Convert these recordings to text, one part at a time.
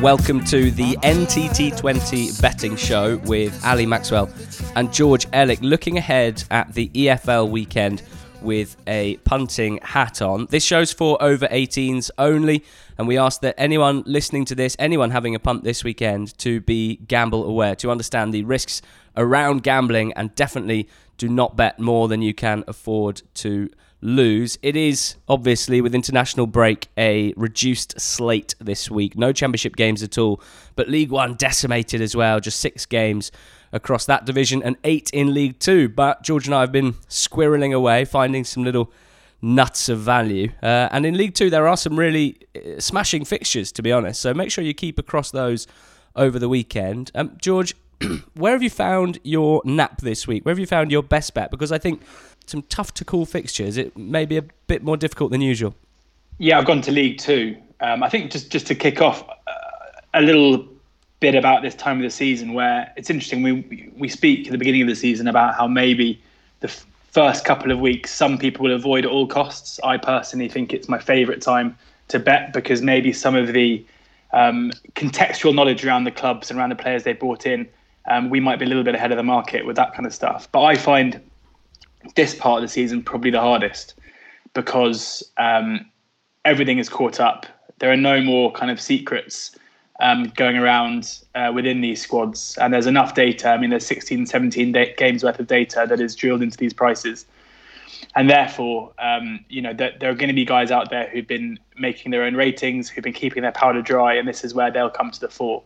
welcome to the NTT20 betting show with Ali Maxwell and George Elek looking ahead at the EFL weekend with a punting hat on. This show's for over 18s only, and we ask that anyone listening to this, anyone having a punt this weekend, to be gamble aware, to understand the risks around gambling, and definitely do not bet more than you can afford to lose. It is obviously with international break a reduced slate this week. No championship games at all, but League 1 decimated as well, just 6 games across that division and 8 in League 2. But George and I have been squirreling away finding some little nuts of value. Uh, and in League 2 there are some really uh, smashing fixtures to be honest. So make sure you keep across those over the weekend. Um, George, where have you found your nap this week? Where have you found your best bet? Because I think some tough to call fixtures. It may be a bit more difficult than usual. Yeah, I've gone to League Two. Um, I think just just to kick off uh, a little bit about this time of the season, where it's interesting. We we speak at the beginning of the season about how maybe the f- first couple of weeks some people will avoid at all costs. I personally think it's my favourite time to bet because maybe some of the um, contextual knowledge around the clubs and around the players they brought in um, we might be a little bit ahead of the market with that kind of stuff. But I find this part of the season probably the hardest because um, everything is caught up. There are no more kind of secrets um, going around uh, within these squads, and there's enough data. I mean, there's 16, 17 da- games worth of data that is drilled into these prices. And therefore, um, you know, there, there are going to be guys out there who've been making their own ratings, who've been keeping their powder dry, and this is where they'll come to the fore.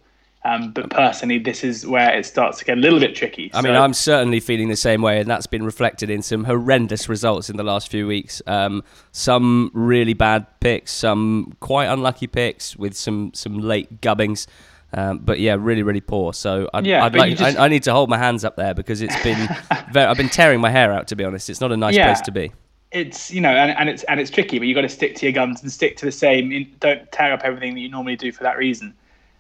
Um, but personally, this is where it starts to get a little bit tricky. I so, mean, I'm certainly feeling the same way, and that's been reflected in some horrendous results in the last few weeks. Um, some really bad picks, some quite unlucky picks with some some late gubbings. Um, but yeah, really, really poor. So I'd, yeah, I'd like, just... I, I, need to hold my hands up there because it's been, very, I've been tearing my hair out. To be honest, it's not a nice yeah. place to be it's you know and, and it's and it's tricky but you've got to stick to your guns and stick to the same don't tear up everything that you normally do for that reason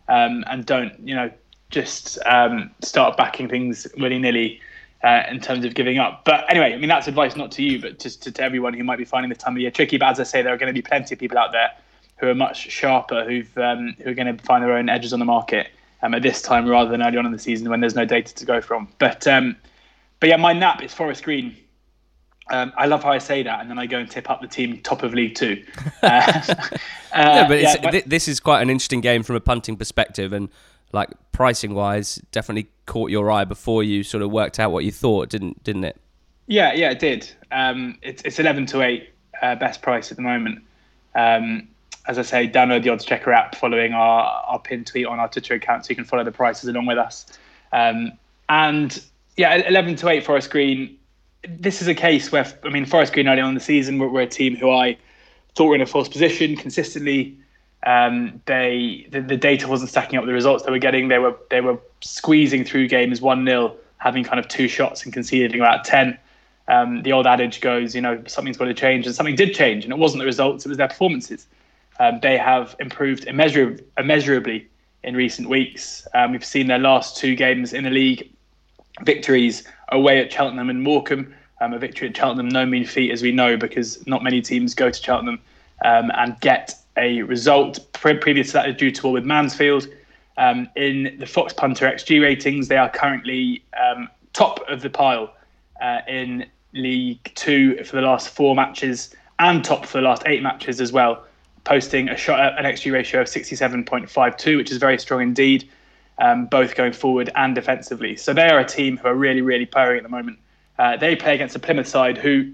um, and don't you know just um, start backing things willy nilly uh, in terms of giving up. But anyway, I mean that's advice not to you, but just to, to everyone who might be finding this time of year tricky. But as I say, there are going to be plenty of people out there who are much sharper, who've um, who are going to find their own edges on the market um, at this time rather than early on in the season when there's no data to go from. But um, but yeah, my nap is Forest Green. Um, I love how I say that, and then I go and tip up the team top of League Two. Uh, uh, but, yeah, but this is quite an interesting game from a punting perspective, and like pricing wise, definitely caught your eye before you sort of worked out what you thought, didn't didn't it? Yeah, yeah, it did. Um, it's it's eleven to eight uh, best price at the moment. Um, as I say, download the Oddschecker app following our our pin tweet on our Twitter account, so you can follow the prices along with us. Um, and yeah, eleven to eight for a Green this is a case where I mean Forest Green early on in the season were, were a team who I thought were in a false position consistently. Um, they the, the, data wasn't stacking up the results they were getting. They were they were squeezing through games one 0 having kind of two shots and conceding about ten. Um, the old adage goes, you know, something's got to change, and something did change, and it wasn't the results; it was their performances. Um, they have improved immeasurably, in recent weeks. Um, we've seen their last two games in the league victories away at Cheltenham and Morecambe. Um, a victory at Cheltenham, no mean feat, as we know, because not many teams go to Cheltenham um, and get a result. Pre- previous to that, a due to war with Mansfield. Um, in the Fox Punter XG ratings, they are currently um, top of the pile uh, in League Two for the last four matches and top for the last eight matches as well, posting a shot an XG ratio of 67.52, which is very strong indeed um, both going forward and defensively. So they are a team who are really, really purring at the moment. Uh, they play against a Plymouth side who,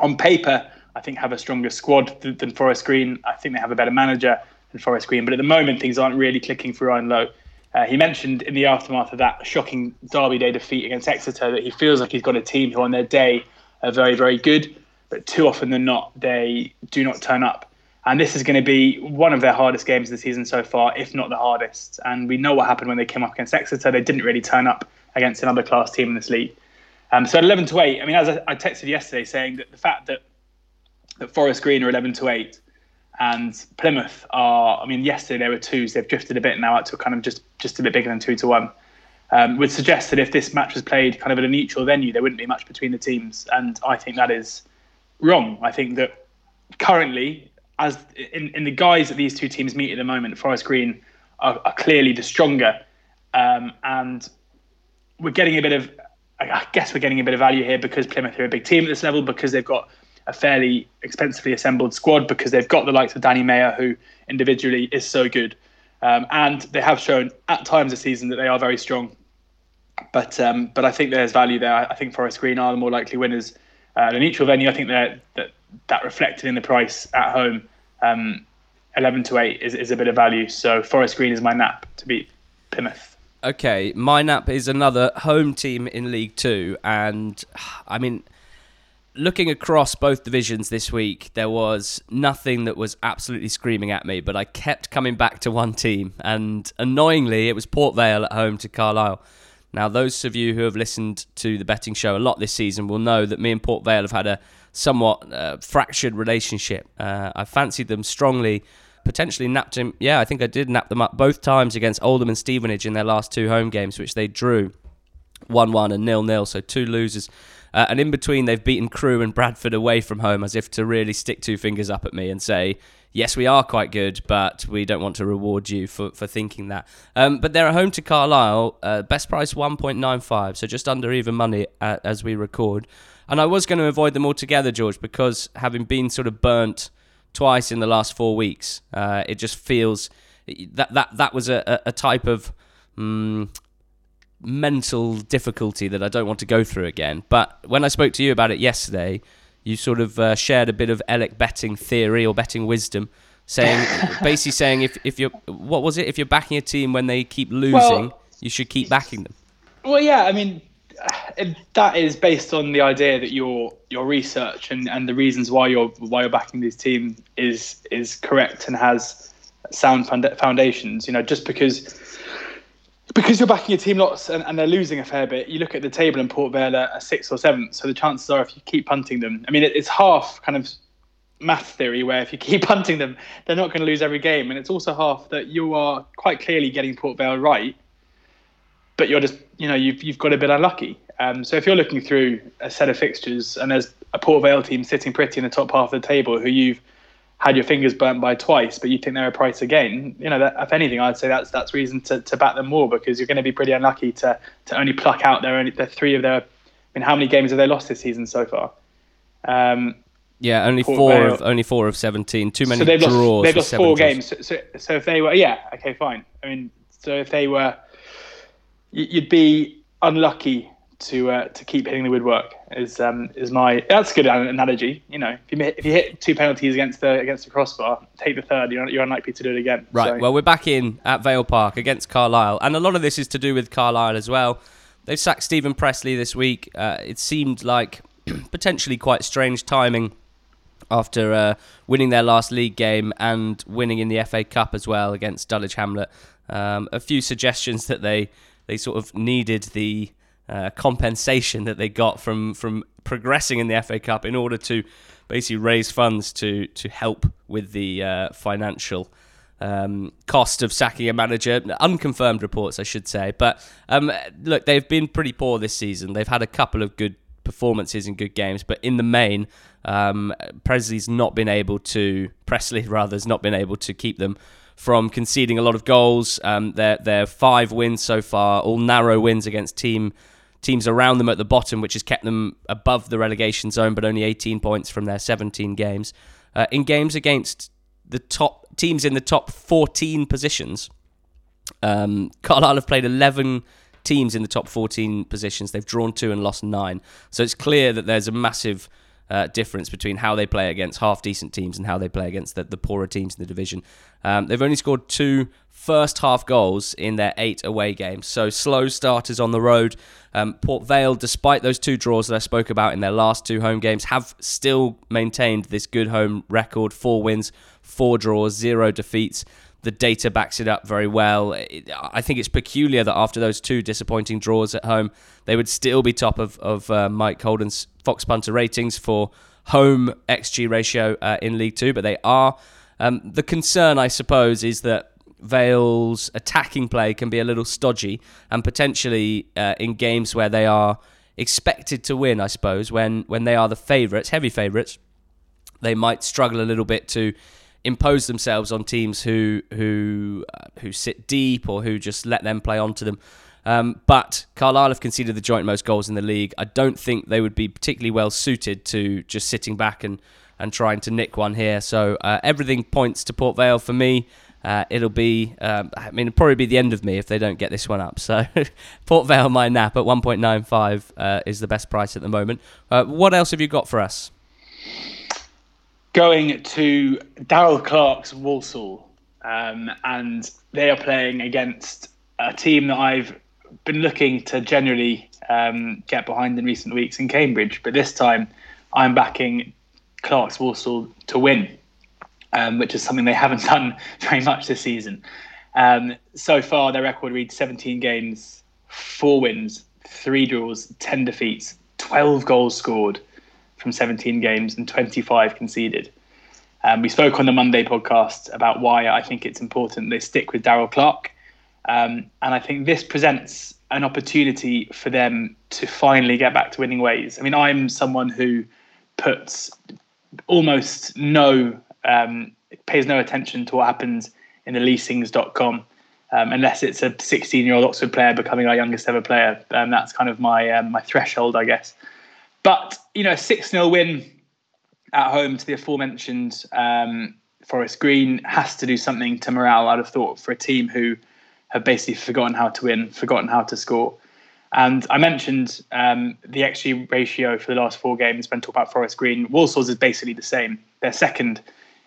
on paper, I think have a stronger squad than, than Forest Green. I think they have a better manager than Forest Green. But at the moment, things aren't really clicking for Ryan Lowe. Uh, he mentioned in the aftermath of that shocking Derby Day defeat against Exeter that he feels like he's got a team who, on their day, are very, very good, but too often than not, they do not turn up. And this is going to be one of their hardest games of the season so far, if not the hardest. And we know what happened when they came up against Exeter. They didn't really turn up against another class team in this league. Um, so at 11 to 8, I mean, as I, I, texted yesterday saying that the fact that, that Forest Green are 11 to 8 and Plymouth are, I mean, yesterday they were twos. They've drifted a bit now out to kind of just, just a bit bigger than two to one. Um, would suggest that if this match was played kind of at a neutral venue, there wouldn't be much between the teams. And I think that is wrong. I think that currently as in, in the guys that these two teams meet at the moment, Forest Green are, are clearly the stronger. Um, and we're getting a bit of, I guess we're getting a bit of value here because Plymouth are a big team at this level because they've got a fairly expensively assembled squad because they've got the likes of Danny Mayor who individually is so good. Um, and they have shown at times this season that they are very strong. But um, but I think there's value there. I think Forest Green are the more likely winners uh, at a neutral venue. I think they're that that reflected in the price at home. Um, 11 to 8 is, is a bit of value. So Forest Green is my nap to beat Plymouth. Okay, my nap is another home team in League Two, and I mean, looking across both divisions this week, there was nothing that was absolutely screaming at me, but I kept coming back to one team, and annoyingly, it was Port Vale at home to Carlisle. Now, those of you who have listened to the betting show a lot this season will know that me and Port Vale have had a somewhat uh, fractured relationship. Uh, I fancied them strongly potentially napped him. Yeah, I think I did nap them up both times against Oldham and Stevenage in their last two home games, which they drew 1 1 and 0 0. So two losers. Uh, and in between, they've beaten Crewe and Bradford away from home as if to really stick two fingers up at me and say, yes, we are quite good, but we don't want to reward you for, for thinking that. Um, but they're at home to Carlisle, uh, best price 1.95, so just under even money uh, as we record. And I was going to avoid them altogether, George, because having been sort of burnt twice in the last four weeks. Uh, it just feels that that that was a, a type of um, mental difficulty that I don't want to go through again. But when I spoke to you about it yesterday, you sort of uh, shared a bit of Elek betting theory or betting wisdom, saying basically saying if if you're what was it if you're backing a team when they keep losing, well, you should keep backing them. Well, yeah, I mean that is based on the idea that your your research and, and the reasons why you're why you're backing this team is is correct and has sound foundations. You know, just because because you're backing your team lots and, and they're losing a fair bit, you look at the table and Port Vale are sixth or seventh. So the chances are, if you keep punting them, I mean, it, it's half kind of math theory where if you keep punting them, they're not going to lose every game, and it's also half that you are quite clearly getting Port Vale right but you're just you know you've you've got a bit unlucky. Um, so if you're looking through a set of fixtures and there's a Port Vale team sitting pretty in the top half of the table who you've had your fingers burnt by twice, but you think they're a price again, you know, that, if anything, I'd say that's that's reason to, to bat them more because you're going to be pretty unlucky to to only pluck out their only the three of their. I mean, how many games have they lost this season so far? Um, yeah, only Port four Vale. of only four of seventeen. Too many so they've draws. Lost, they've lost four games. So, so, so if they were, yeah, okay, fine. I mean, so if they were you'd be unlucky to uh, to keep hitting the woodwork. Is um, is my that's a good analogy. You know, if you if you hit two penalties against the against the crossbar, take the third. You're you're unlikely to do it again. Right. So. Well, we're back in at Vale Park against Carlisle, and a lot of this is to do with Carlisle as well. They've sacked Steven Pressley this week. Uh, it seemed like potentially quite strange timing after uh, winning their last league game and winning in the FA Cup as well against Dulwich Hamlet. Um, a few suggestions that they they sort of needed the uh, compensation that they got from from progressing in the FA Cup in order to basically raise funds to to help with the uh, financial um, cost of sacking a manager. Unconfirmed reports, I should say. But um, look, they've been pretty poor this season. They've had a couple of good performances and good games, but in the main, um, Presley's not been able to Pressley rather has not been able to keep them from conceding a lot of goals. Um, their their five wins so far, all narrow wins against team teams around them at the bottom, which has kept them above the relegation zone, but only 18 points from their 17 games. Uh, in games against the top teams in the top 14 positions, um, Carlisle have played 11 teams in the top 14 positions. They've drawn two and lost nine. So it's clear that there's a massive uh, difference between how they play against half decent teams and how they play against the, the poorer teams in the division. Um, they've only scored two first half goals in their eight away games. So slow starters on the road. Um, Port Vale, despite those two draws that I spoke about in their last two home games, have still maintained this good home record four wins, four draws, zero defeats. The data backs it up very well. I think it's peculiar that after those two disappointing draws at home, they would still be top of, of uh, Mike Holden's Fox Punter ratings for home XG ratio uh, in League Two, but they are. Um, the concern, I suppose, is that Vale's attacking play can be a little stodgy, and potentially uh, in games where they are expected to win, I suppose, when when they are the favourites, heavy favourites, they might struggle a little bit to impose themselves on teams who who uh, who sit deep or who just let them play onto them. Um, but Carlisle have conceded the joint most goals in the league. I don't think they would be particularly well suited to just sitting back and, and trying to nick one here. So uh, everything points to Port Vale for me. Uh, it'll be, um, I mean, it'll probably be the end of me if they don't get this one up. So Port Vale, my nap at 1.95 uh, is the best price at the moment. Uh, what else have you got for us? Going to Darrell Clarke's Walsall, um, and they are playing against a team that I've been looking to generally um, get behind in recent weeks in Cambridge, but this time I'm backing Clarke's Walsall to win, um, which is something they haven't done very much this season. Um, so far, their record reads 17 games, four wins, three draws, 10 defeats, 12 goals scored from 17 games, and 25 conceded. Um, we spoke on the Monday podcast about why I think it's important they stick with Darrell Clarke. Um, and I think this presents an opportunity for them to finally get back to winning ways. I mean, I'm someone who puts almost no, um, pays no attention to what happens in the leasings.com. Um, unless it's a 16 year old Oxford player becoming our youngest ever player. Um, that's kind of my um, my threshold, I guess. But, you know, 6 0 win at home to the aforementioned um, Forest Green has to do something to morale, I'd have thought, for a team who have basically forgotten how to win, forgotten how to score. And I mentioned um, the XG ratio for the last four games when talking about Forest Green. Walsall's is basically the same. They're second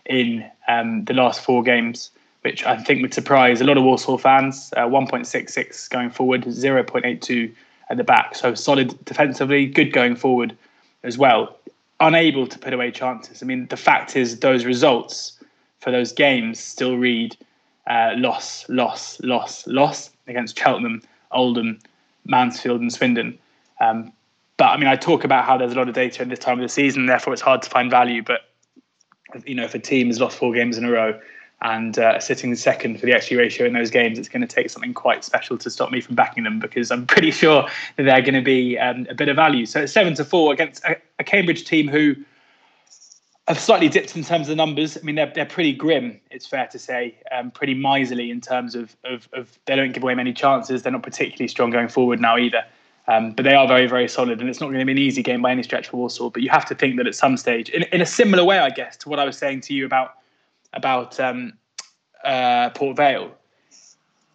in um, the last four games, which I think would surprise a lot of Walsall fans. Uh, 1.66 going forward, 0.82 at the back. So solid defensively, good going forward as well. Unable to put away chances. I mean, the fact is, those results for those games still read uh, loss, loss, loss, loss against Cheltenham, Oldham, Mansfield, and Swindon. Um, but I mean, I talk about how there's a lot of data in this time of the season, therefore it's hard to find value. But you know, if a team has lost four games in a row and uh, sitting second for the XG ratio in those games, it's going to take something quite special to stop me from backing them because I'm pretty sure that they're going to be um, a bit of value. So it's seven to four against a, a Cambridge team who have slightly dipped in terms of the numbers. I mean, they're, they're pretty grim, it's fair to say, um, pretty miserly in terms of, of, of, they don't give away many chances. They're not particularly strong going forward now either. Um, but they are very, very solid, and it's not going to be an easy game by any stretch for Walsall. But you have to think that at some stage, in, in a similar way, I guess, to what I was saying to you about about um, uh, Port Vale.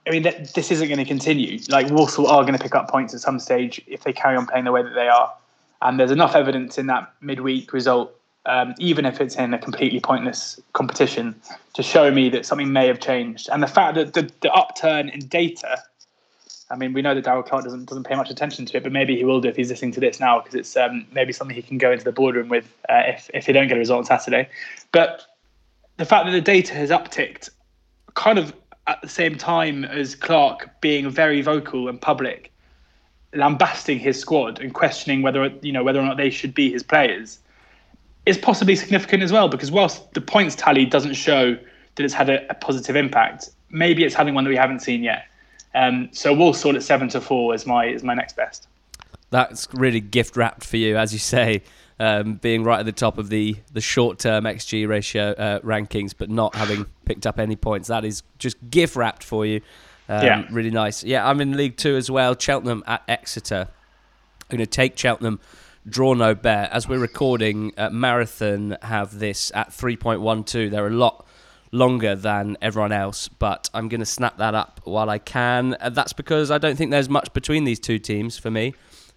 I mean, that, this isn't going to continue. Like Walsall are going to pick up points at some stage if they carry on playing the way that they are. And there's enough evidence in that midweek result um, even if it's in a completely pointless competition, to show me that something may have changed. And the fact that the, the upturn in data, I mean, we know that Darrell Clarke doesn't doesn't pay much attention to it, but maybe he will do if he's listening to this now because it's um, maybe something he can go into the boardroom with uh, if if they don't get a result on Saturday. But the fact that the data has upticked, kind of at the same time as Clarke being very vocal and public, lambasting his squad and questioning whether you know whether or not they should be his players is possibly significant as well because whilst the points tally doesn't show that it's had a, a positive impact, maybe it's having one that we haven't seen yet. Um, so Walsall at seven to four is my is my next best. That's really gift wrapped for you, as you say, um, being right at the top of the the short term XG ratio uh, rankings, but not having picked up any points. That is just gift wrapped for you. Um, yeah, really nice. Yeah, I'm in League Two as well. Cheltenham at Exeter. I'm going to take Cheltenham draw no bet. As we're recording, uh, Marathon have this at 3.12. They're a lot longer than everyone else, but I'm going to snap that up while I can. Uh, that's because I don't think there's much between these two teams for me.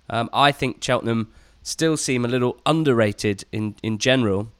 Um, I think Cheltenham still seem a little underrated in in general,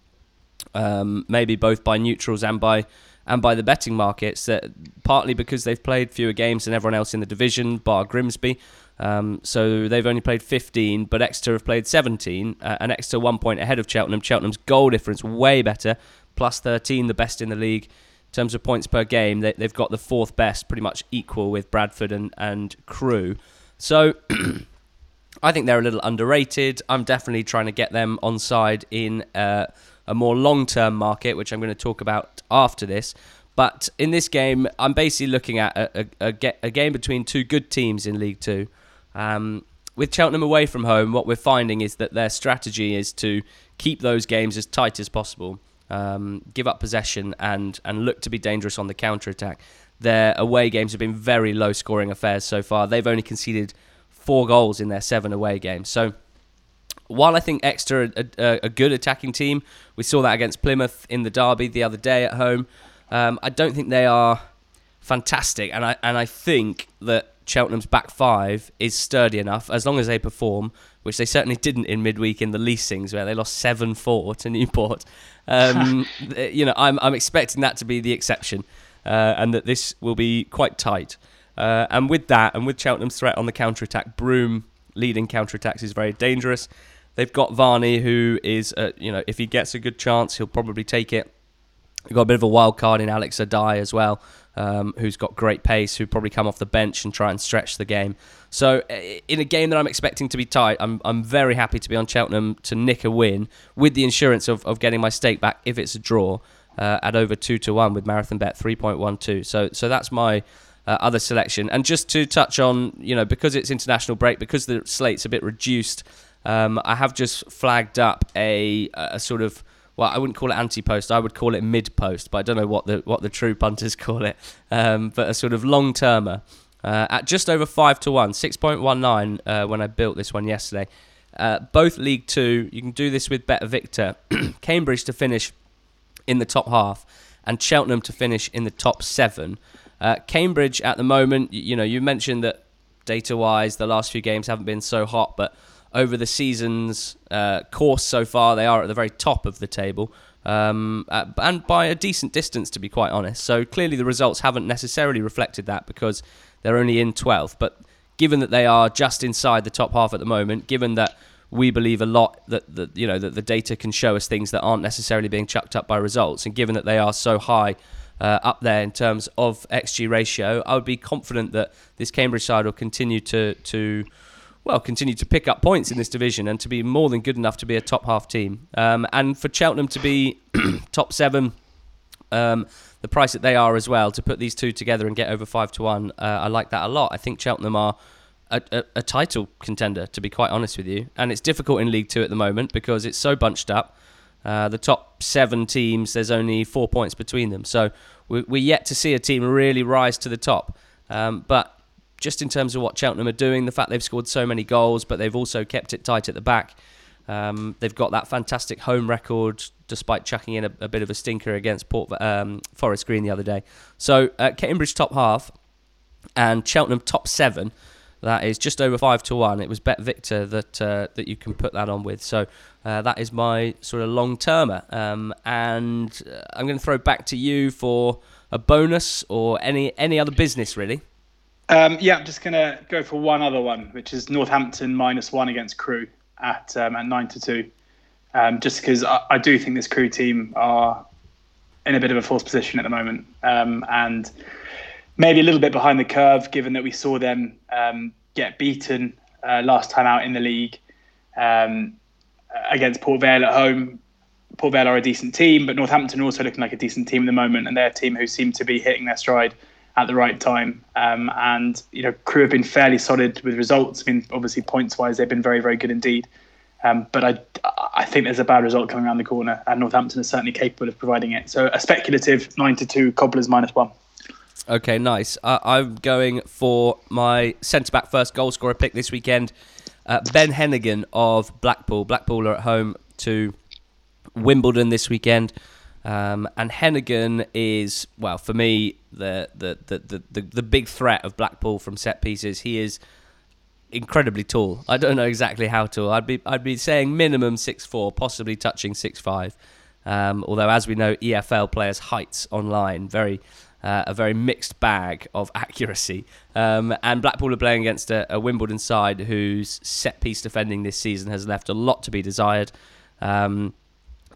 um, maybe both by neutrals and by and by the betting markets. Uh, partly because they've played fewer games than everyone else in the division, bar Grimsby. Um, so they've only played 15, but Exeter have played 17, uh, and Exeter one point ahead of Cheltenham. Cheltenham's goal difference way better, plus 13, the best in the league. In terms of points per game, they, have got the fourth best, pretty much equal with Bradford and, and Crewe. So I think they're a little underrated. I'm definitely trying to get them on side in uh, a more long term market, which I'm going to talk about after this. But in this game, I'm basically looking at a, a, a, a game between two good teams in League Two. Um, with Cheltenham away from home, what we're finding is that their strategy is to keep those games as tight as possible. Um, give up possession, and and look to be dangerous on the counter attack. Their away games have been very low scoring affairs so far. They've only conceded four goals in their seven away games. So while I think Exeter are a, a, good attacking team, we saw that against Plymouth in the derby the other day at home. Um, I don't think they are fantastic, and I and I think that Cheltenham's back five is sturdy enough as long as they perform, which they certainly didn't in midweek in the Leasings where they lost seven four to Newport. Um, you know, I'm I'm expecting that to be the exception, uh, and that this will be quite tight. Uh, and with that, and with Cheltenham's threat on the counter attack, Broom leading counter attacks is very dangerous. They've got Varney, who is, uh, you know, if he gets a good chance, he'll probably take it. They've got a bit of a wild card in Alex Addai as well, um, who's got great pace, who probably come off the bench and try and stretch the game. So, in a game that I'm expecting to be tight, I'm, I'm very happy to be on Cheltenham to nick a win with the insurance of, of getting my stake back if it's a draw uh, at over 2 to 1 with Marathon Bet 3.12. So, so that's my. Uh, other selection. And just to touch on, you know, because it's international break, because the slate's a bit reduced, um, I have just flagged up a, a sort of well, I wouldn't call it anti-post. I would call it mid-post, but I don't know what the what the true punters call it. Um, but a sort of long-termer uh, at just over five to one, six point one nine uh, when I built this one yesterday. Uh, both League Two. You can do this with BetVictor. Cambridge to finish in the top half, and Cheltenham to finish in the top seven. Uh, Cambridge at the moment, you, you know, you mentioned that data-wise, the last few games haven't been so hot, but over the season's uh, course so far, they are at the very top of the table. Um, and by a decent distance, to be quite honest. So clearly, the results haven't necessarily reflected that because they're only in 12th. But given that they are just inside the top half at the moment, given that we believe a lot that, that you know that the data can show us things that aren't necessarily being chucked up by results, and given that they are so high uh, up there in terms of xG ratio, I would be confident that this Cambridge side will continue to to well, continue to pick up points in this division and to be more than good enough to be a top half team. Um, and for Cheltenham to be top seven, um, the price that they are as well, to put these two together and get over five to one, uh, I like that a lot. I think Cheltenham are a, a, a, title contender, to be quite honest with you. And it's difficult in League Two at the moment because it's so bunched up. Uh, the top seven teams, there's only four points between them. So we're, we're yet to see a team really rise to the top. Um, but just in terms of what Cheltenham are doing, the fact they've scored so many goals, but they've also kept it tight at the back. Um, they've got that fantastic home record, despite chucking in a, a bit of a stinker against Port um, Forest Green the other day. So uh, Cambridge top half and Cheltenham top seven. That is just over five to one. It was BetVictor that uh, that you can put that on with. So uh, that is my sort of long termer. Um, and uh, I'm going to throw back to you for a bonus or any any other business really. Um, yeah, I'm just going to go for one other one, which is Northampton minus one against Crewe at um, at nine to two. Um, just because I, I, do think this Crewe team are in a bit of a false position at the moment, um, and maybe a little bit behind the curve, given that we saw them um, get beaten uh, last time out in the league um, against Port Vale at home. Port Vale are a decent team, but Northampton also looking like a decent team at the moment, and they're a team who seem to be hitting their stride at the right time. Um, and you know, Crewe have been fairly solid with results. I mean, obviously points wise, they've been very, very good indeed. Um, but I, I think there's a bad result coming around the corner, and Northampton is certainly capable of providing it. So a speculative nine to two, Cobblers minus one. Okay, nice. Uh, I'm going for my centre back first goal scorer pick this weekend. Uh, ben Heneghan of Blackpool. Blackpool are at home to Wimbledon this weekend. Um, and Heneghan is well for me the the, the the, the big threat of Blackpool from set pieces. He is incredibly tall. I don't know exactly how tall. I'd be I'd be saying minimum six four, possibly touching six five. Um, although as we know, EFL players' heights online very uh, a very mixed bag of accuracy. Um, and Blackpool are playing against a, a, Wimbledon side whose set piece defending this season has left a lot to be desired. Um,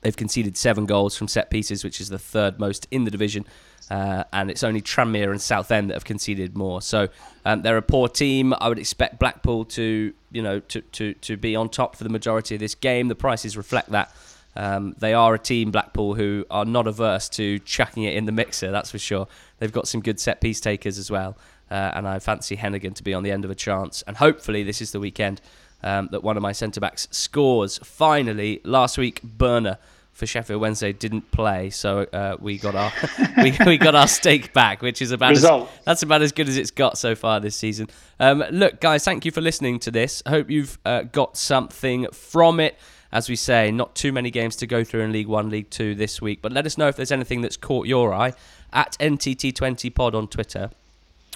They've conceded seven goals from set pieces, which is the third most in the division. Uh, and it's only Tranmere and Southend that have conceded more. So um, they're a poor team. I would expect Blackpool to, you know, to, to, to be on top for the majority of this game. The prices reflect that. Um, they are a team, Blackpool, who are not averse to chucking it in the mixer. That's for sure. They've got some good set piece takers as well, uh, and I fancy Heneghan to be on the end of a chance. And hopefully, this is the weekend um, that one of my centre backs scores. Finally, last week, Börner for Sheffield Wednesday didn't play, so uh, we got our we, we got our stake back, which is about as, that's about as good as it's got so far this season. Um, look, guys, thank you for listening to this. Hope you've uh, got something from it. As we say, not too many games to go through in League One, League Two this week, but let us know if there's anything that's caught your eye at NTT20pod on Twitter.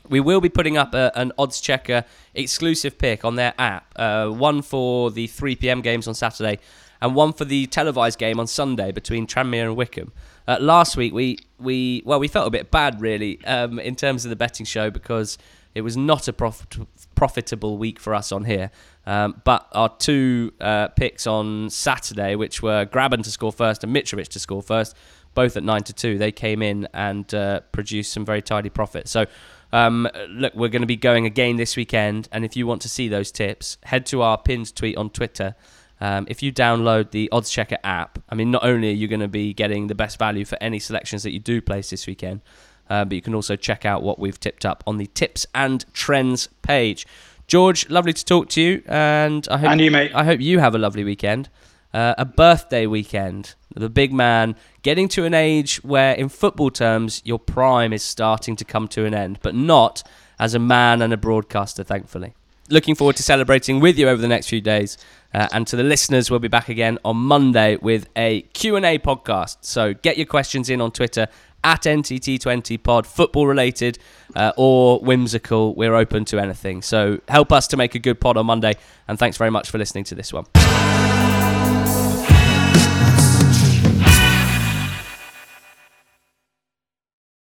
We will be putting up a, an Oddschecker exclusive pick on their app. Uh, one for the 3 p.m. games on Saturday, and one for the televised game on Sunday between Tranmere and Wycombe. Uh, last week we we well we felt a bit bad really um, in terms of the betting show because it was not a profit, profitable week for us on here. Um, but our two uh, picks on Saturday, which were Grabban to score first and Mitrovic to score first, both at nine to two, they came in and uh, produced some very tidy profits. So um, look, we're going to be going again this weekend, and if you want to see those tips, head to our pinned tweet on Twitter. Um, if you download the Oddschecker app, I mean, not only are you going to be getting the best value for any selections that you do place this weekend, uh, but you can also check out what we've tipped up on the tips and trends page. George, lovely to talk to you, and I hope and you, mate. I hope you have a lovely weekend uh, a birthday weekend. The big man getting to an age where, in football terms, your prime is starting to come to an end, but not as a man and a broadcaster, thankfully. Looking forward to celebrating with you over the next few days. Uh, and to the listeners, we'll be back again on Monday with a Q&A podcast. So get your questions in on Twitter at NTT20pod, football related uh, or whimsical. We're open to anything. So help us to make a good pod on Monday. And thanks very much for listening to this one.